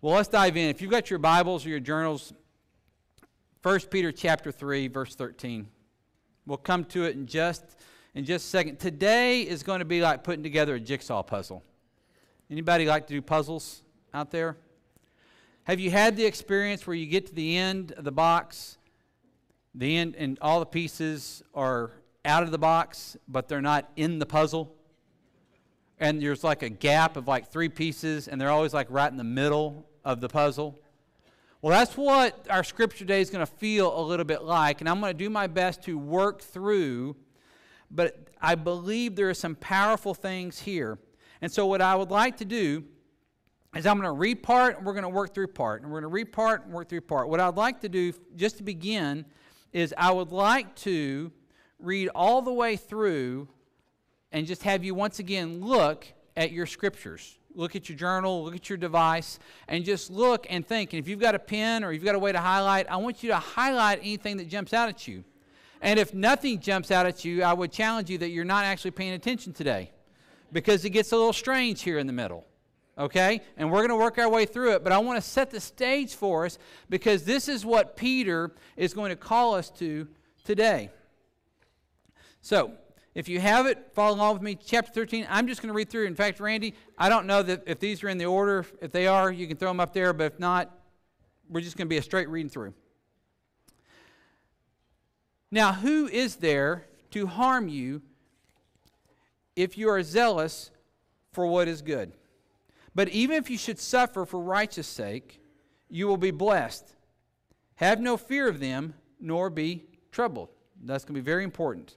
Well, let's dive in. If you've got your Bibles or your journals, 1 Peter chapter 3, verse 13. We'll come to it in just in just a second. Today is going to be like putting together a jigsaw puzzle. Anybody like to do puzzles out there? Have you had the experience where you get to the end of the box, the end and all the pieces are out of the box, but they're not in the puzzle? And there's like a gap of like three pieces, and they're always like right in the middle of the puzzle. Well, that's what our scripture day is going to feel a little bit like, and I'm going to do my best to work through, but I believe there are some powerful things here. And so, what I would like to do is I'm going to read part and we're going to work through part. And we're going to read part and work through part. What I'd like to do, just to begin, is I would like to read all the way through and just have you once again look at your scriptures look at your journal, look at your device, and just look and think. And if you've got a pen or you've got a way to highlight, I want you to highlight anything that jumps out at you. And if nothing jumps out at you, I would challenge you that you're not actually paying attention today because it gets a little strange here in the middle. Okay? And we're going to work our way through it, but I want to set the stage for us because this is what Peter is going to call us to today. So, if you have it, follow along with me. Chapter 13, I'm just going to read through. In fact, Randy, I don't know that if these are in the order. If they are, you can throw them up there, but if not, we're just going to be a straight reading through. Now, who is there to harm you if you are zealous for what is good? But even if you should suffer for righteous sake, you will be blessed. Have no fear of them, nor be troubled. That's going to be very important.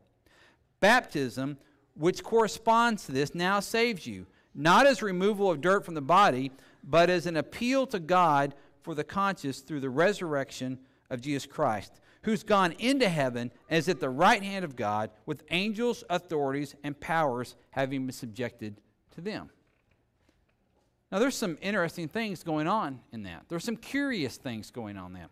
Baptism, which corresponds to this, now saves you, not as removal of dirt from the body, but as an appeal to God for the conscience through the resurrection of Jesus Christ, who's gone into heaven is at the right hand of God, with angels, authorities, and powers having been subjected to them. Now, there's some interesting things going on in that. There's some curious things going on there.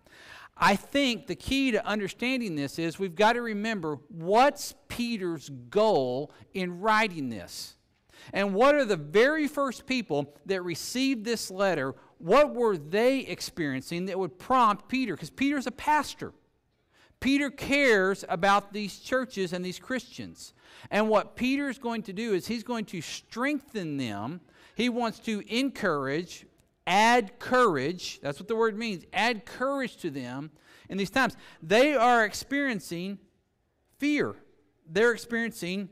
I think the key to understanding this is we've got to remember what's Peter's goal in writing this. And what are the very first people that received this letter? What were they experiencing that would prompt Peter? Because Peter's a pastor. Peter cares about these churches and these Christians. And what Peter's going to do is he's going to strengthen them. He wants to encourage, add courage. That's what the word means. Add courage to them in these times. They are experiencing fear, they're experiencing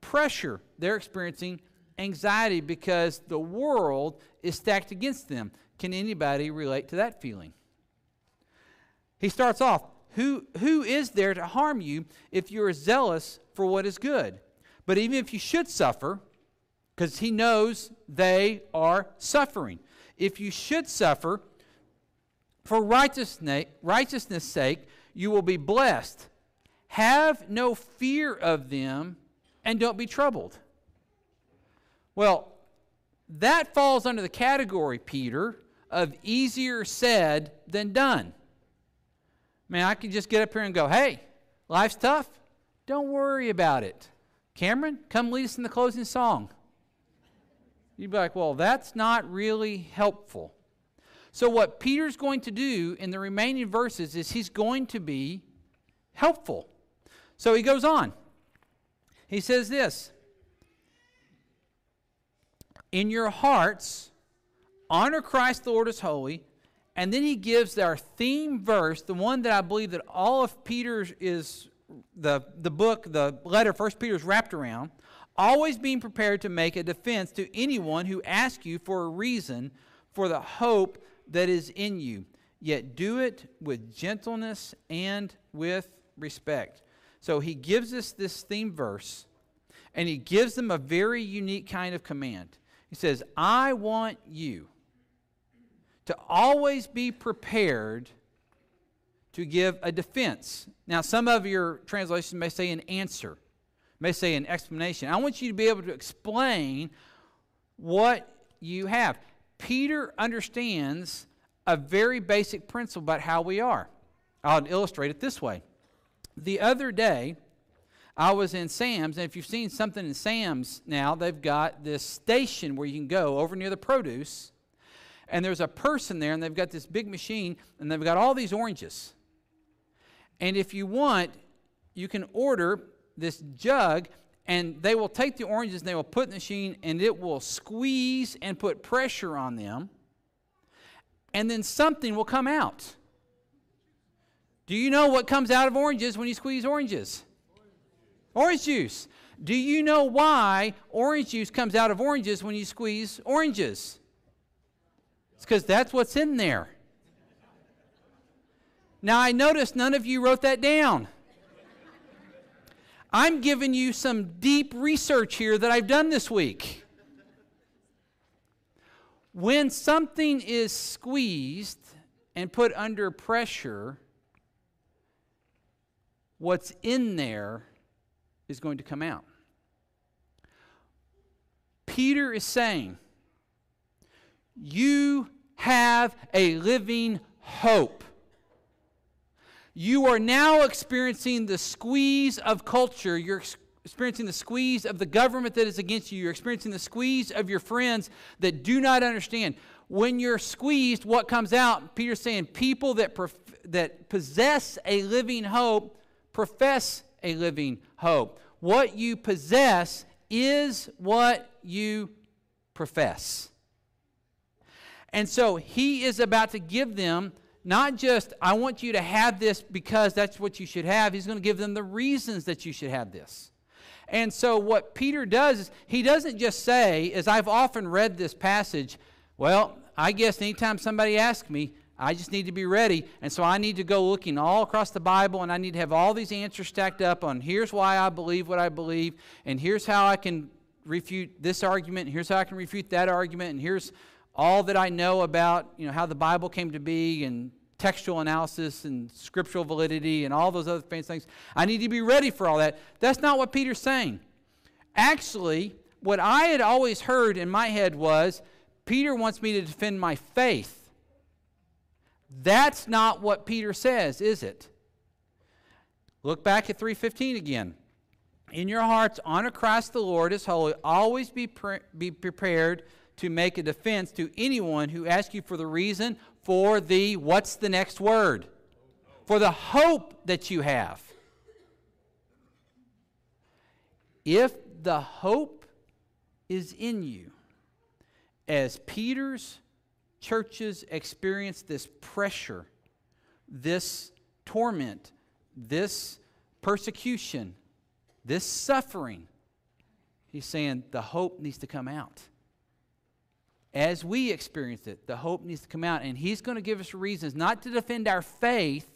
pressure, they're experiencing anxiety because the world is stacked against them. Can anybody relate to that feeling? He starts off who, who is there to harm you if you are zealous for what is good? But even if you should suffer, because he knows they are suffering. If you should suffer for righteousness' sake, you will be blessed. Have no fear of them and don't be troubled. Well, that falls under the category, Peter, of easier said than done. Man, I can just get up here and go, hey, life's tough. Don't worry about it. Cameron, come lead us in the closing song. You'd be like, well, that's not really helpful. So, what Peter's going to do in the remaining verses is he's going to be helpful. So, he goes on. He says this In your hearts, honor Christ the Lord as holy, and then he gives our theme verse, the one that I believe that all of Peter's is the, the book, the letter, First Peter is wrapped around. Always being prepared to make a defense to anyone who asks you for a reason for the hope that is in you. Yet do it with gentleness and with respect. So he gives us this theme verse, and he gives them a very unique kind of command. He says, I want you to always be prepared to give a defense. Now, some of your translations may say an answer, may say an explanation. I want you to be able to explain what you have. Peter understands a very basic principle about how we are. I'll illustrate it this way. The other day, I was in Sam's, and if you've seen something in Sam's now, they've got this station where you can go over near the produce and there's a person there, and they've got this big machine, and they've got all these oranges. And if you want, you can order this jug, and they will take the oranges and they will put in the machine, and it will squeeze and put pressure on them, and then something will come out. Do you know what comes out of oranges when you squeeze oranges? Orange juice. Do you know why orange juice comes out of oranges when you squeeze oranges? It's because that's what's in there. Now, I noticed none of you wrote that down. I'm giving you some deep research here that I've done this week. When something is squeezed and put under pressure, what's in there is going to come out. Peter is saying, you have a living hope. You are now experiencing the squeeze of culture. You're experiencing the squeeze of the government that is against you. You're experiencing the squeeze of your friends that do not understand. When you're squeezed, what comes out? Peter's saying people that, that possess a living hope profess a living hope. What you possess is what you profess. And so he is about to give them not just, I want you to have this because that's what you should have. He's going to give them the reasons that you should have this. And so what Peter does is he doesn't just say, as I've often read this passage, well, I guess anytime somebody asks me, I just need to be ready. And so I need to go looking all across the Bible and I need to have all these answers stacked up on here's why I believe what I believe, and here's how I can refute this argument, and here's how I can refute that argument, and here's all that I know about, you know, how the Bible came to be and textual analysis and scriptural validity and all those other fancy things. I need to be ready for all that. That's not what Peter's saying. Actually, what I had always heard in my head was Peter wants me to defend my faith. That's not what Peter says, is it? Look back at 315 again. In your hearts, honor Christ the Lord as holy. Always be, pre- be prepared to make a defense to anyone who asks you for the reason for the, what's the next word? For the hope that you have. If the hope is in you, as Peter's churches experience this pressure, this torment, this persecution, this suffering, he's saying the hope needs to come out as we experience it, the hope needs to come out. And He's going to give us reasons not to defend our faith,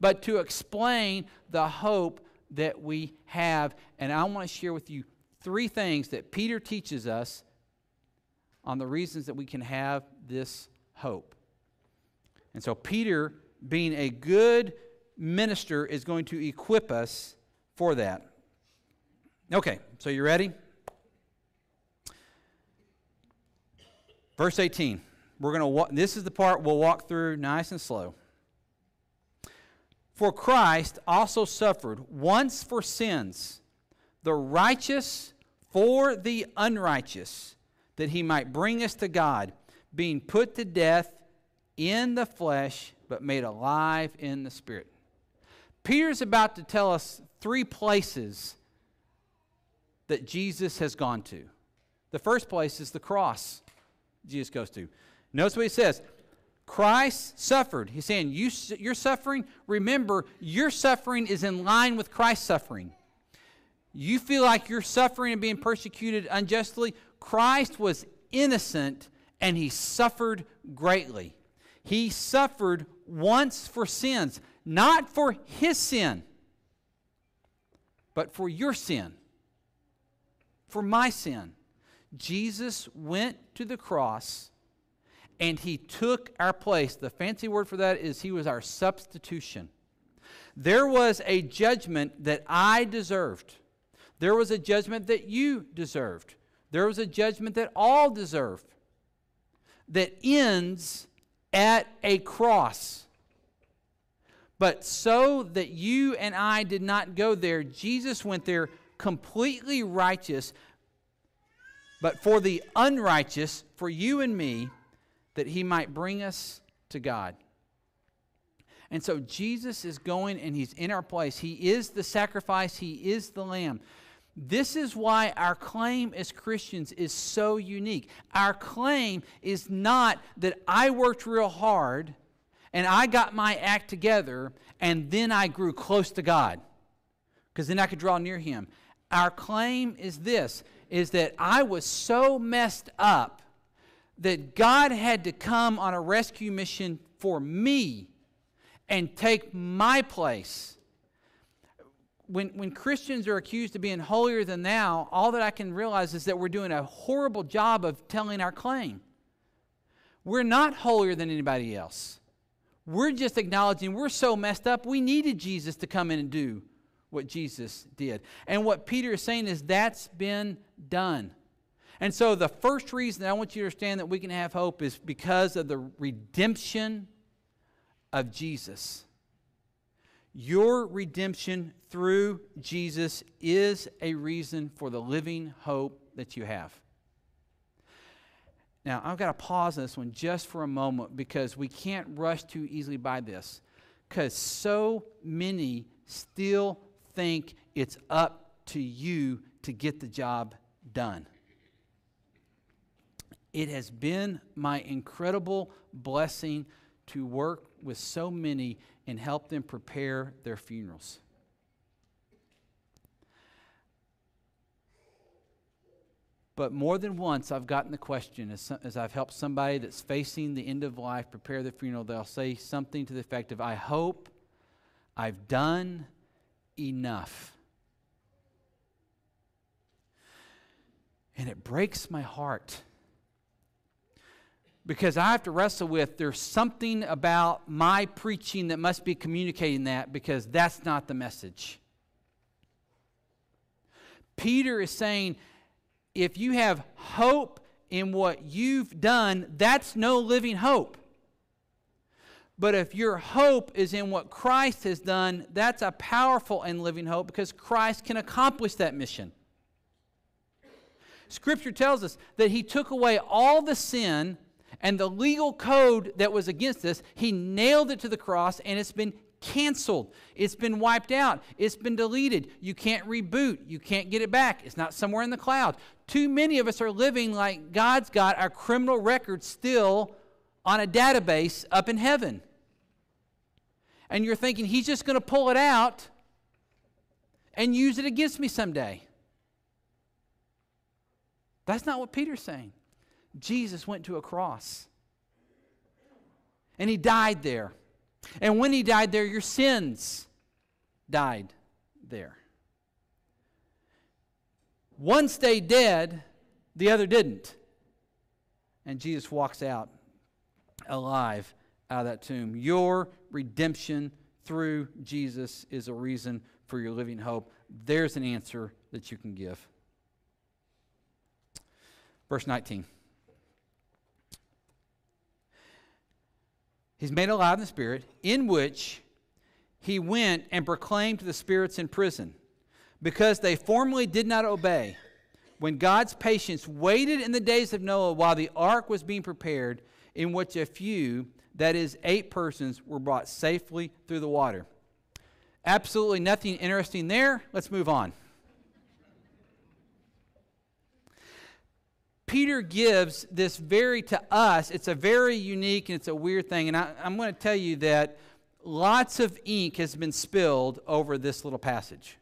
but to explain the hope that we have. And I want to share with you three things that Peter teaches us on the reasons that we can have this hope. And so, Peter, being a good minister, is going to equip us for that. Okay, so you ready? Verse 18. We're going to this is the part we'll walk through nice and slow. For Christ also suffered once for sins, the righteous for the unrighteous, that he might bring us to God, being put to death in the flesh, but made alive in the spirit. Peter's about to tell us three places that Jesus has gone to. The first place is the cross. Jesus goes to. Notice what he says. Christ suffered. He's saying, you, You're suffering. Remember, your suffering is in line with Christ's suffering. You feel like you're suffering and being persecuted unjustly. Christ was innocent and he suffered greatly. He suffered once for sins, not for his sin, but for your sin, for my sin. Jesus went to the cross and he took our place. The fancy word for that is he was our substitution. There was a judgment that I deserved. There was a judgment that you deserved. There was a judgment that all deserve that ends at a cross. But so that you and I did not go there, Jesus went there completely righteous, but for the unrighteous, for you and me, that he might bring us to God. And so Jesus is going and he's in our place. He is the sacrifice, he is the lamb. This is why our claim as Christians is so unique. Our claim is not that I worked real hard and I got my act together and then I grew close to God because then I could draw near him. Our claim is this is that I was so messed up that God had to come on a rescue mission for me and take my place when, when Christians are accused of being holier than thou, all that I can realize is that we're doing a horrible job of telling our claim. We're not holier than anybody else. We're just acknowledging we're so messed up, we needed Jesus to come in and do what Jesus did. And what Peter is saying is that's been done. And so the first reason I want you to understand that we can have hope is because of the redemption of Jesus. Your redemption through Jesus is a reason for the living hope that you have. Now, I've got to pause this one just for a moment because we can't rush too easily by this. Because so many still think it's up to you to get the job done. It has been my incredible blessing to work with so many and help them prepare their funerals. But more than once, I've gotten the question as, as, I've helped somebody that's facing the end of life prepare the funeral, they'll say something to the effect of, I hope I've done enough. And it breaks my heart because I have to wrestle with there's something about my preaching that must be communicating that because that's not the message. Peter is saying if you have hope in what you've done, that's no living hope. But if your hope is in what Christ has done, that's a powerful and living hope because Christ can accomplish that mission. Scripture tells us that He took away all the sin and the legal code that was against this, he nailed it to the cross and it's been canceled. It's been wiped out. It's been deleted. You can't reboot. You can't get it back. It's not somewhere in the cloud. Too many of us are living like God's got our criminal record still on a database up in heaven. And you're thinking he's just going to pull it out and use it against me someday. That's not what Peter's saying. Jesus went to a cross. And he died there. And when he died there, your sins died there. One stayed dead, the other didn't. And Jesus walks out alive out of that tomb. Your redemption through Jesus is a reason for your living hope. There's an answer that you can give. Verse 19. He's made alive in the Spirit, in which he went and proclaimed to the spirits in prison, because they formerly did not obey. When God's patience waited in the days of Noah while the ark was being prepared, in which a few, that is, eight persons, were brought safely through the water. Absolutely nothing interesting there. Let's move on. Peter gives this very, to us, it's a very unique and it's a weird thing. And I, I'm going to tell you that lots of ink has been spilled over this little passage.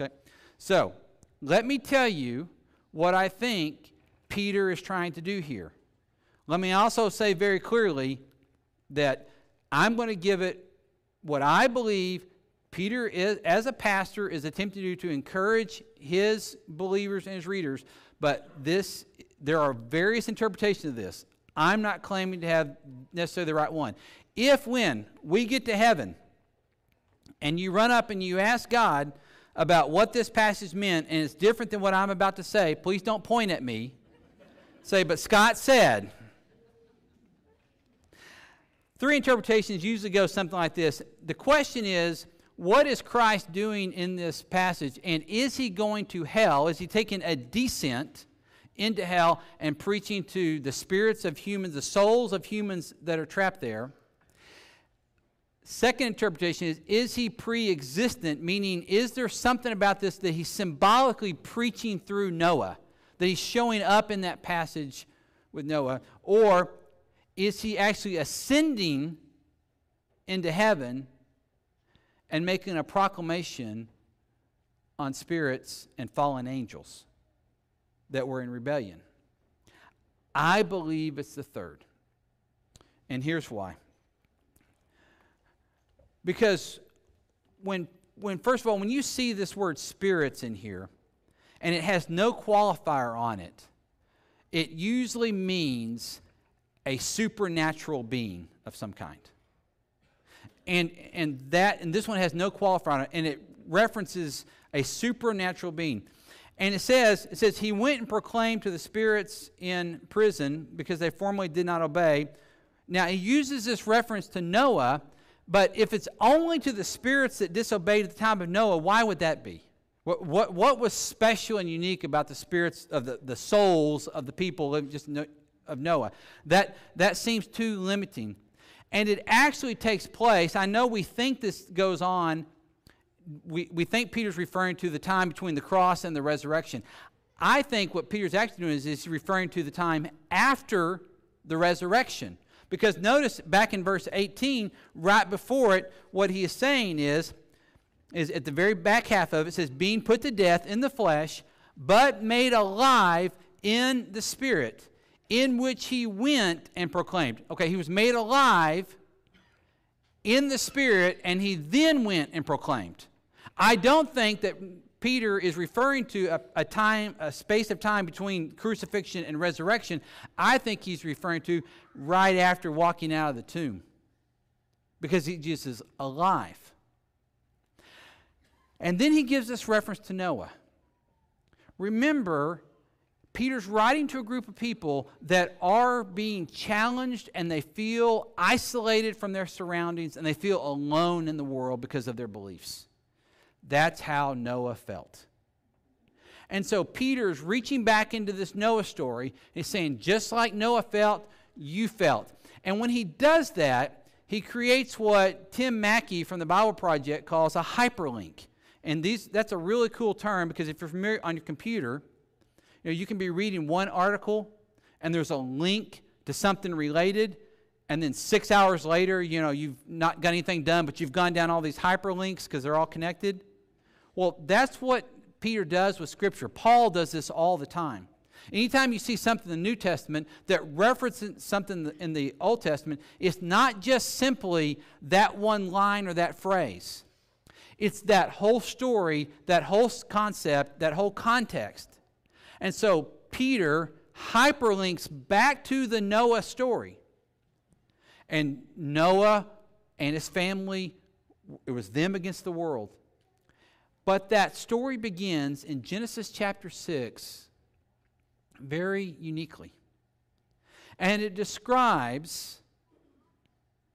Okay? So, let me tell you what I think Peter is trying to do here. Let me also say very clearly that I'm going to give it what I believe Peter, is, as a pastor, is attempting to do to encourage his believers and his readers. But this there are various interpretations of this. I'm not claiming to have necessarily the right one. If when we get to heaven and you run up and you ask God about what this passage meant and it's different than what I'm about to say, please don't point at me. Say, but Scott said. Three interpretations usually go something like this. The question is, what is Christ doing in this passage? And is he going to hell? Is he taking a descent? into hell and preaching to the spirits of humans, the souls of humans that are trapped there. Second interpretation is Is he pre existent? Meaning, is there something about this that he's symbolically preaching through Noah? That he's showing up in that passage with Noah? Or is he actually ascending into heaven and making a proclamation on spirits and fallen angels? that were in rebellion. I believe it's the third. And here's why. Because when, when first of all, when you see this word spirits in here, and it has no qualifier on it, it usually means a supernatural being of some kind. And, and that and this one has no qualifier on it, and it references a supernatural being. And it says, it says, he went and proclaimed to the spirits in prison because they formerly did not obey. Now, he uses this reference to Noah, but if it's only to the spirits that disobeyed at the time of Noah, why would that be? What, what, what was special and unique about the spirits of the, the souls of the people of just of Noah? That, that seems too limiting. And it actually takes place. I know we think this goes on we, we think Peter's referring to the time between the cross and the resurrection. I think what Peter's actually doing is he's referring to the time after the resurrection. Because notice back in verse 18, right before it, what he is saying is, is at the very back half of it says, being put to death in the flesh, but made alive in the spirit, in which he went and proclaimed. Okay, he was made alive in the spirit, and he then went and proclaimed. I don't think that Peter is referring to a, a, time, a space of time between crucifixion and resurrection. I think he's referring to right after walking out of the tomb because he just is alive. And then he gives this reference to Noah. Remember, Peter's writing to a group of people that are being challenged and they feel isolated from their surroundings and they feel alone in the world because of their beliefs. That's how Noah felt. And so Peter's reaching back into this Noah story. He's saying, just like Noah felt, you felt. And when he does that, he creates what Tim Mackie from the Bible Project calls a hyperlink. And these, that's a really cool term because if you're familiar on your computer, you, know, you can be reading one article and there's a link to something related and then six hours later, you know, you've not got anything done, but you've gone down all these hyperlinks because they're all connected. Well, that's what Peter does with Scripture. Paul does this all the time. Anytime you see something in the New Testament that references something in the Old Testament, it's not just simply that one line or that phrase. It's that whole story, that whole concept, that whole context. And so Peter hyperlinks back to the Noah story. And Noah and his family, it was them against the world. But that story begins in Genesis chapter 6 very uniquely. And it describes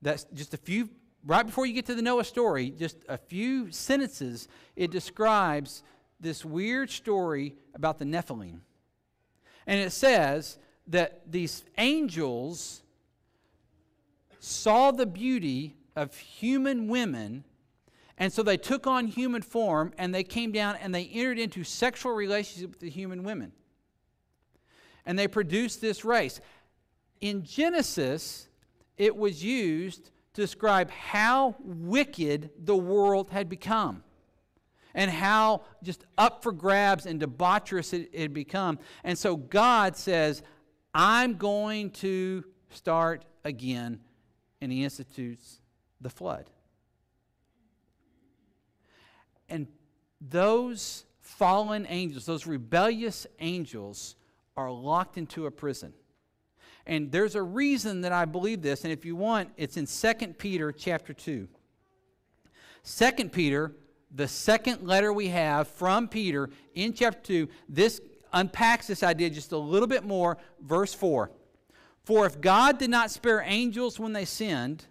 that's just a few, right before you get to the Noah story, just a few sentences, it describes this weird story about the Nephilim. And it says that these angels saw the beauty of human women and so they took on human form and they came down and they entered into sexual relationship with the human women. and they produced this race. In Genesis, it was used to describe how wicked the world had become and how just up for grabs and debaucherous it had become. And so God says, I'm going to start again, and He institutes the flood. And those fallen angels, those rebellious angels, are locked into a prison. And there's a reason that I believe this, and if you want, it's in 2 Peter chapter 2. 2 Peter, the second letter we have from Peter in chapter 2, this unpacks this idea just a little bit more. Verse 4 For if God did not spare angels when they sinned,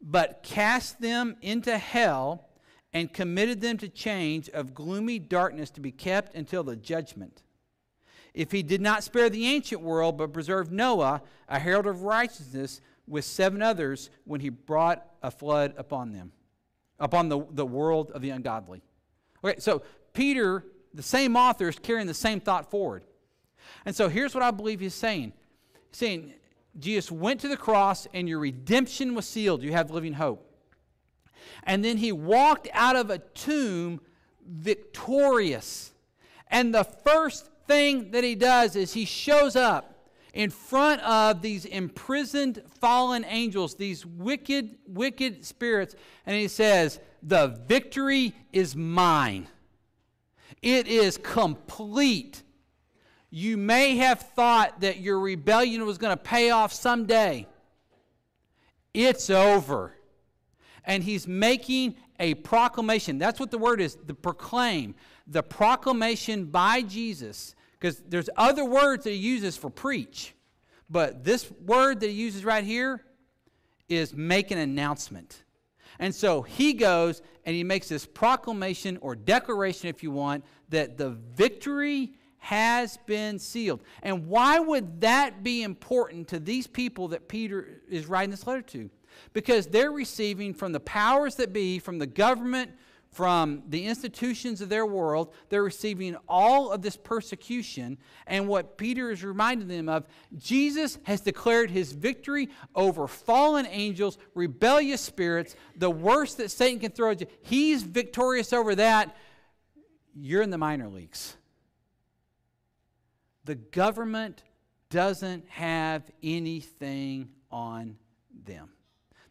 but cast them into hell and committed them to chains of gloomy darkness to be kept until the judgment. If he did not spare the ancient world, but preserved Noah, a herald of righteousness, with seven others, when he brought a flood upon them, upon the, the world of the ungodly. Okay, so Peter, the same author, is carrying the same thought forward. And so here's what I believe he's saying. He's saying, Jesus went to the cross and your redemption was sealed. You have living hope. And then he walked out of a tomb victorious. And the first thing that he does is he shows up in front of these imprisoned fallen angels, these wicked, wicked spirits, and he says, The victory is mine. It is complete. You may have thought that your rebellion was going to pay off someday. It's over and he's making a proclamation. That's what the word is the proclaim, the proclamation by Jesus. Because there's other words that he uses for preach, but this word that he uses right here is make an announcement. And so he goes and he makes this proclamation or declaration, if you want, that the victory has been sealed. And why would that be important to these people that Peter is writing this letter to? because they're receiving from the powers that be, from the government, from the institutions of their world, they're receiving all of this persecution. And what Peter is reminding them of, Jesus has declared his victory over fallen angels, rebellious spirits, the worst that Satan can throw at you. He's victorious over that. You're in the minor leagues. The government doesn't have anything on them.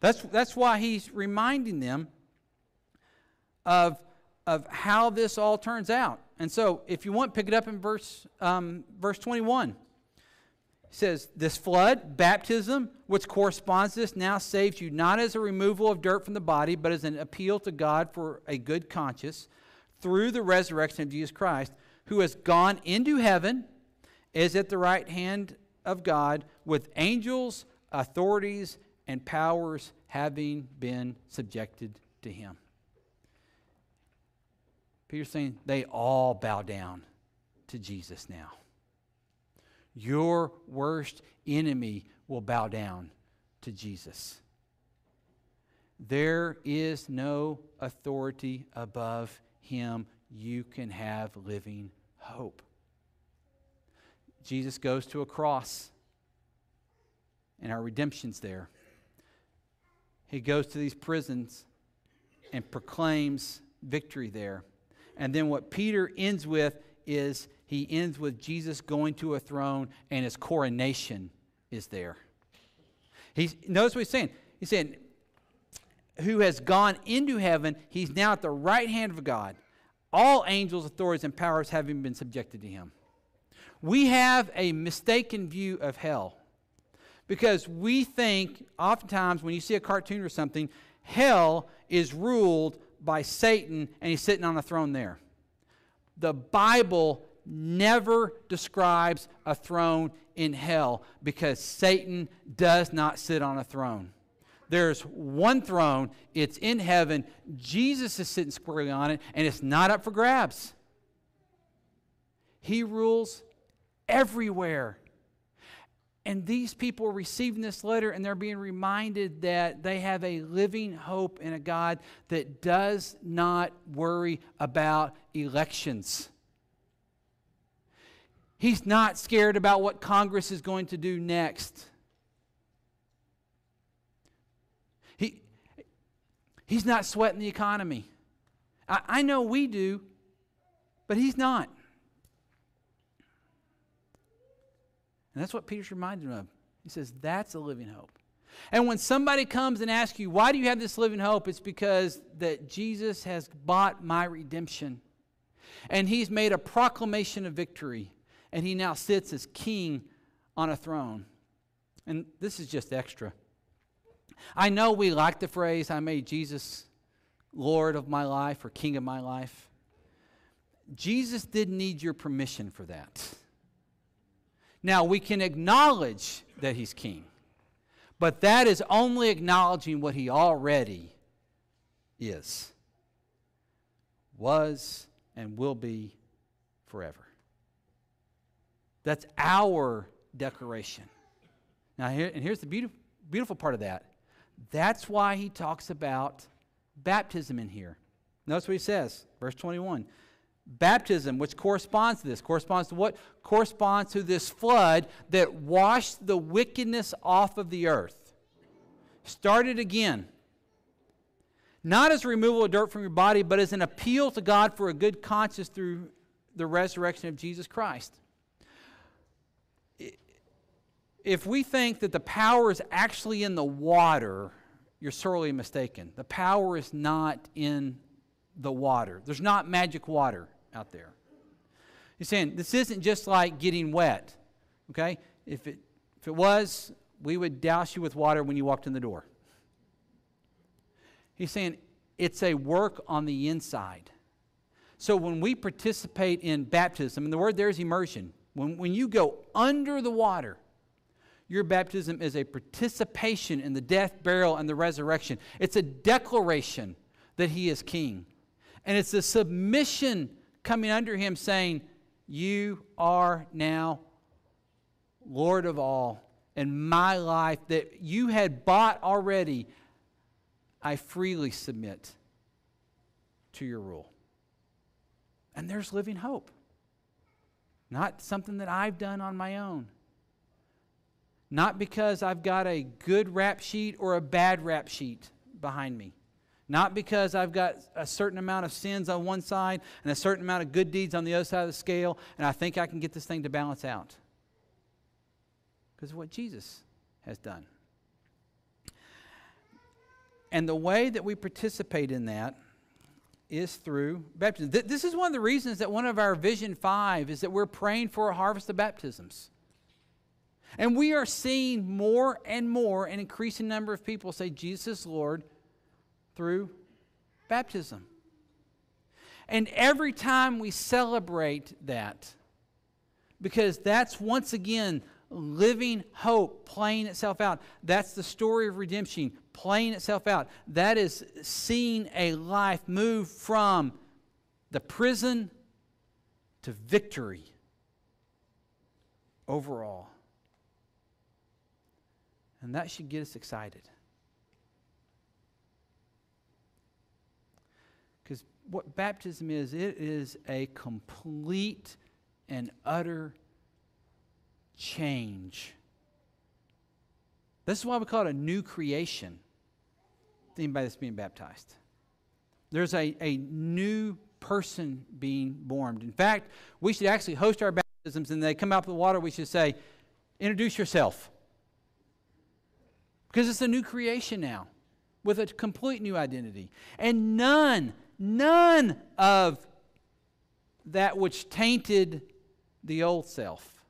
That's, that's why he's reminding them of, of how this all turns out. And so, if you want, pick it up in verse, um, verse 21. He says, This flood, baptism, which corresponds to this, now saves you not as a removal of dirt from the body, but as an appeal to God for a good conscience through the resurrection of Jesus Christ, who has gone into heaven, is at the right hand of God, with angels, authorities, and powers having been subjected to him. Peter's saying they all bow down to Jesus now. Your worst enemy will bow down to Jesus. There is no authority above him. You can have living hope. Jesus goes to a cross, and our redemption's there he goes to these prisons and proclaims victory there. And then what Peter ends with is he ends with Jesus going to a throne and his coronation is there. He notice what he's saying. He's saying, who has gone into heaven, he's now at the right hand of God. All angels, authorities, and powers having been subjected to him. We have a mistaken view of hell. Because we think, oftentimes, when you see a cartoon or something, hell is ruled by Satan and he's sitting on a throne there. The Bible never describes a throne in hell because Satan does not sit on a throne. There's one throne, it's in heaven. Jesus is sitting squarely on it, and it's not up for grabs. He rules everywhere. And these people are receiving this letter and they're being reminded that they have a living hope in a God that does not worry about elections. He's not scared about what Congress is going to do next. He, he's not sweating the economy. I, I know we do, but he's not. And that's what Peter's reminding him of. He says, That's a living hope. And when somebody comes and asks you, Why do you have this living hope? It's because that Jesus has bought my redemption. And he's made a proclamation of victory. And he now sits as king on a throne. And this is just extra. I know we like the phrase, I made Jesus Lord of my life or King of my life. Jesus didn't need your permission for that. Now, we can acknowledge that he's king, but that is only acknowledging what he already is, was, and will be forever. That's our declaration. Now, here, and here's the beautiful, beautiful part of that. That's why he talks about baptism in here. Notice what he says, verse 21. Baptism, which corresponds to this, corresponds to what? Corresponds to this flood that washed the wickedness off of the earth. Started again. Not as removal of dirt from your body, but as an appeal to God for a good conscience through the resurrection of Jesus Christ. If we think that the power is actually in the water, you're sorely mistaken. The power is not in the water. There's not magic water out there. He's saying this isn't just like getting wet. Okay? If it if it was, we would douse you with water when you walked in the door. He's saying it's a work on the inside. So when we participate in baptism, and the word there is immersion, when, when you go under the water, your baptism is a participation in the death, burial, and the resurrection. It's a declaration that He is King. And it's a submission coming under Him saying, You are now Lord of all. And my life that you had bought already, I freely submit to your rule. And there's living hope. Not something that I've done on my own. Not because I've got a good rap sheet or a bad rap sheet behind me. Not because I've got a certain amount of sins on one side and a certain amount of good deeds on the other side of the scale, and I think I can get this thing to balance out. Because of what Jesus has done. And the way that we participate in that is through baptism. This is one of the reasons that one of our Vision 5 is that we're praying for a harvest of baptisms. And we are seeing more and more an increasing number of people say Jesus is Lord through baptism. And every time we celebrate that, because that's once again living hope playing itself out. That's the story of redemption playing itself out. That is seeing a life move from the prison to victory overall. And that should get us excited. Because what baptism is, it is a complete and utter change. This is why we call it a new creation. Anybody that's being baptized. There's a, a new person being born. In fact, we should actually host our baptisms and they come out of the water, we should say, introduce yourself. Because it's a new creation now with a complete new identity. And none, none of that which tainted the old self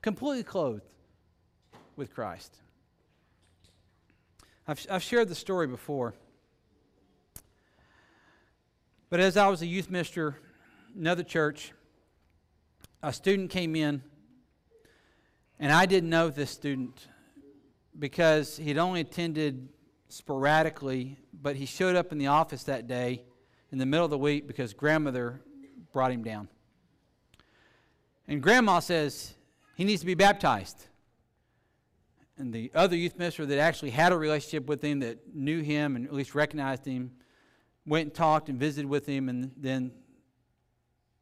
completely clothed with Christ. I've, I've shared the story before. But as I was a youth minister, another church, a student came in, and I didn't know this student because he'd only attended sporadically, but he showed up in the office that day in the middle of the week because grandmother brought him down. And grandma says, he needs to be baptized. And the other youth minister that actually had a relationship with him, that knew him and at least recognized him, went and talked and visited with him, and then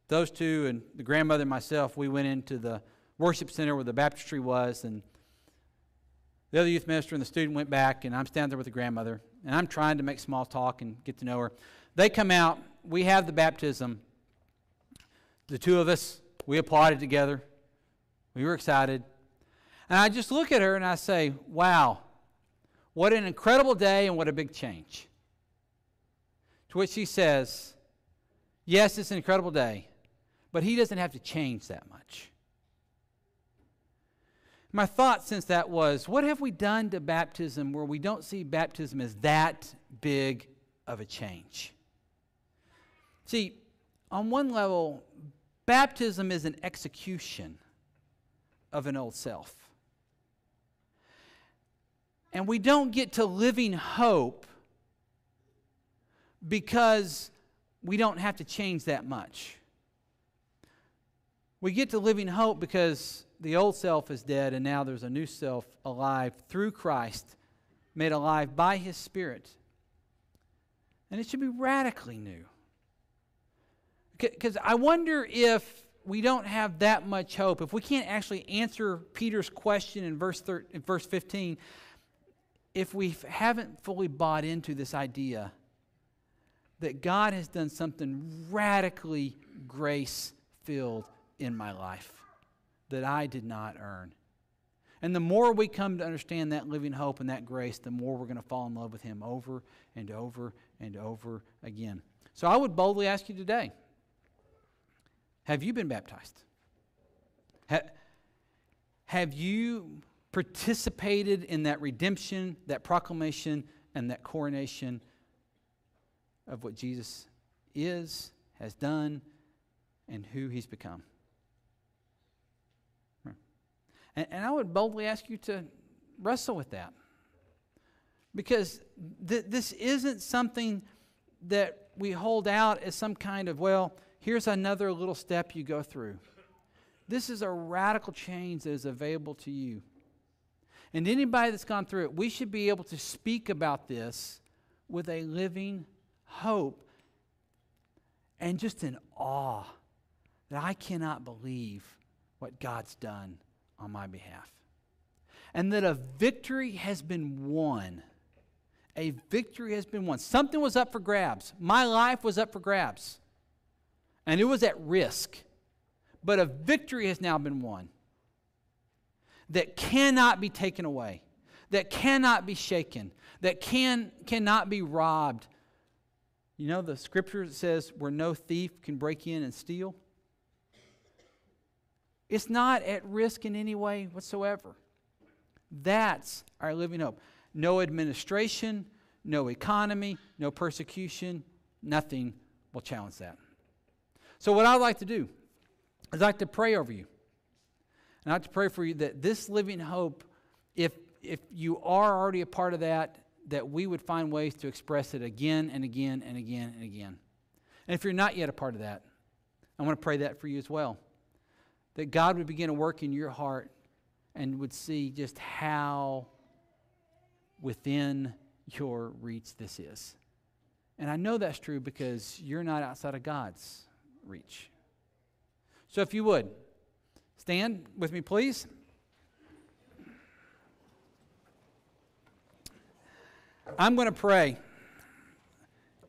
those two and the grandmother and myself, we went into the worship center where the baptistry was, and the other youth minister and the student went back, and I'm standing there with the grandmother, and I'm trying to make small talk and get to know her. They come out, we have the baptism. The two of us, we applauded together. We were excited. And I just look at her and I say, wow, what an incredible day and what a big change. To which she says, yes, it's an incredible day, but he doesn't have to change that much. My thought since that was, what have we done to baptism where we don't see baptism as that big of a change? See, on one level, baptism is an execution of an old self. And we don't get to living hope because we don't have to change that much. We get to living hope because the old self is dead and now there's a new self alive through Christ, made alive by his Spirit. And it should be radically new. Because I wonder if we don't have that much hope, if we can't actually answer Peter's question in verse, in verse 15, if we haven't fully bought into this idea that God has done something radically grace filled in my life that I did not earn. And the more we come to understand that living hope and that grace, the more we're going to fall in love with Him over and over and over again. So I would boldly ask you today have you been baptized? Have you participated in that redemption, that proclamation, and that coronation of what Jesus is, has done, and who he's become? And, and I would boldly ask you to wrestle with that. Because th- this isn't something that we hold out as some kind of, well, here's another little step you go through. This is a radical change that is available to you. And anybody that's gone through it, we should be able to speak about this with a living hope and just in awe that I cannot believe what God's done on my behalf. And that a victory has been won. A victory has been won. Something was up for grabs. My life was up for grabs. And it was at risk. But a victory has now been won that cannot be taken away, that cannot be shaken, that can, cannot be robbed. You know, the scripture says where no thief can break in and steal. It's not at risk in any way whatsoever. That's our living hope. No administration, no economy, no persecution, nothing will challenge that. So, what I'd like to do is I'd like to pray over you. And I'd like to pray for you that this living hope, if, if you are already a part of that, that we would find ways to express it again and again and again and again. And if you're not yet a part of that, I want to pray that for you as well that God would begin to work in your heart and would see just how within your reach this is. And I know that's true because you're not outside of God's reach. So if you would, stand with me, please. I'm going to pray.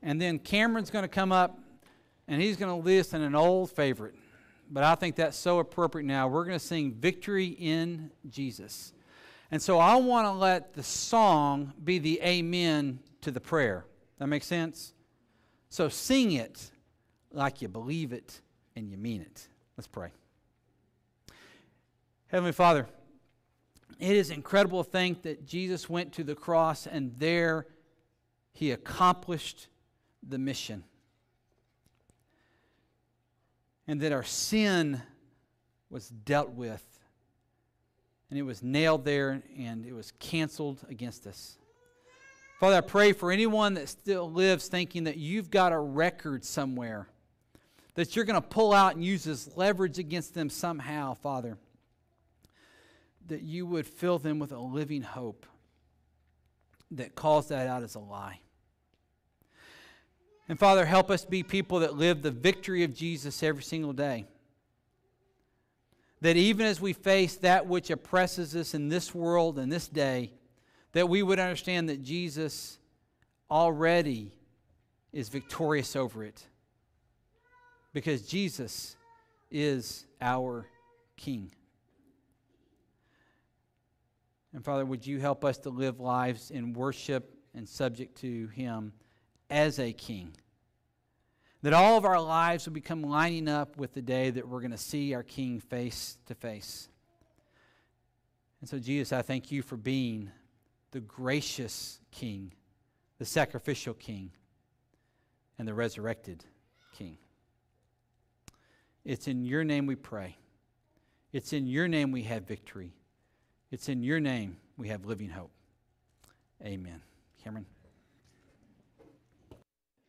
And then Cameron's going to come up and he's going to listen an old favorite but I think that's so appropriate now. We're going to sing Victory in Jesus. And so I want to let the song be the amen to the prayer. That makes sense? So sing it like you believe it and you mean it. Let's pray. Heavenly Father, it is incredible to think that Jesus went to the cross and there he accomplished the mission and that our sin was dealt with. And it was nailed there and it was canceled against us. Father, I pray for anyone that still lives thinking that you've got a record somewhere, that you're going to pull out and use as leverage against them somehow, Father, that you would fill them with a living hope that calls that out as a lie. And Father, help us be people that live the victory of Jesus every single day. That even as we face that which oppresses us in this world and this day, that we would understand that Jesus already is victorious over it. Because Jesus is our King. And Father, would you help us to live lives in worship and subject to Him as a King? That all of our lives will become lining up with the day that we're going to see our King face to face. And so, Jesus, I thank you for being the gracious King, the sacrificial King, and the resurrected King. It's in your name we pray. It's in your name we have victory. It's in your name we have living hope. Amen. Cameron.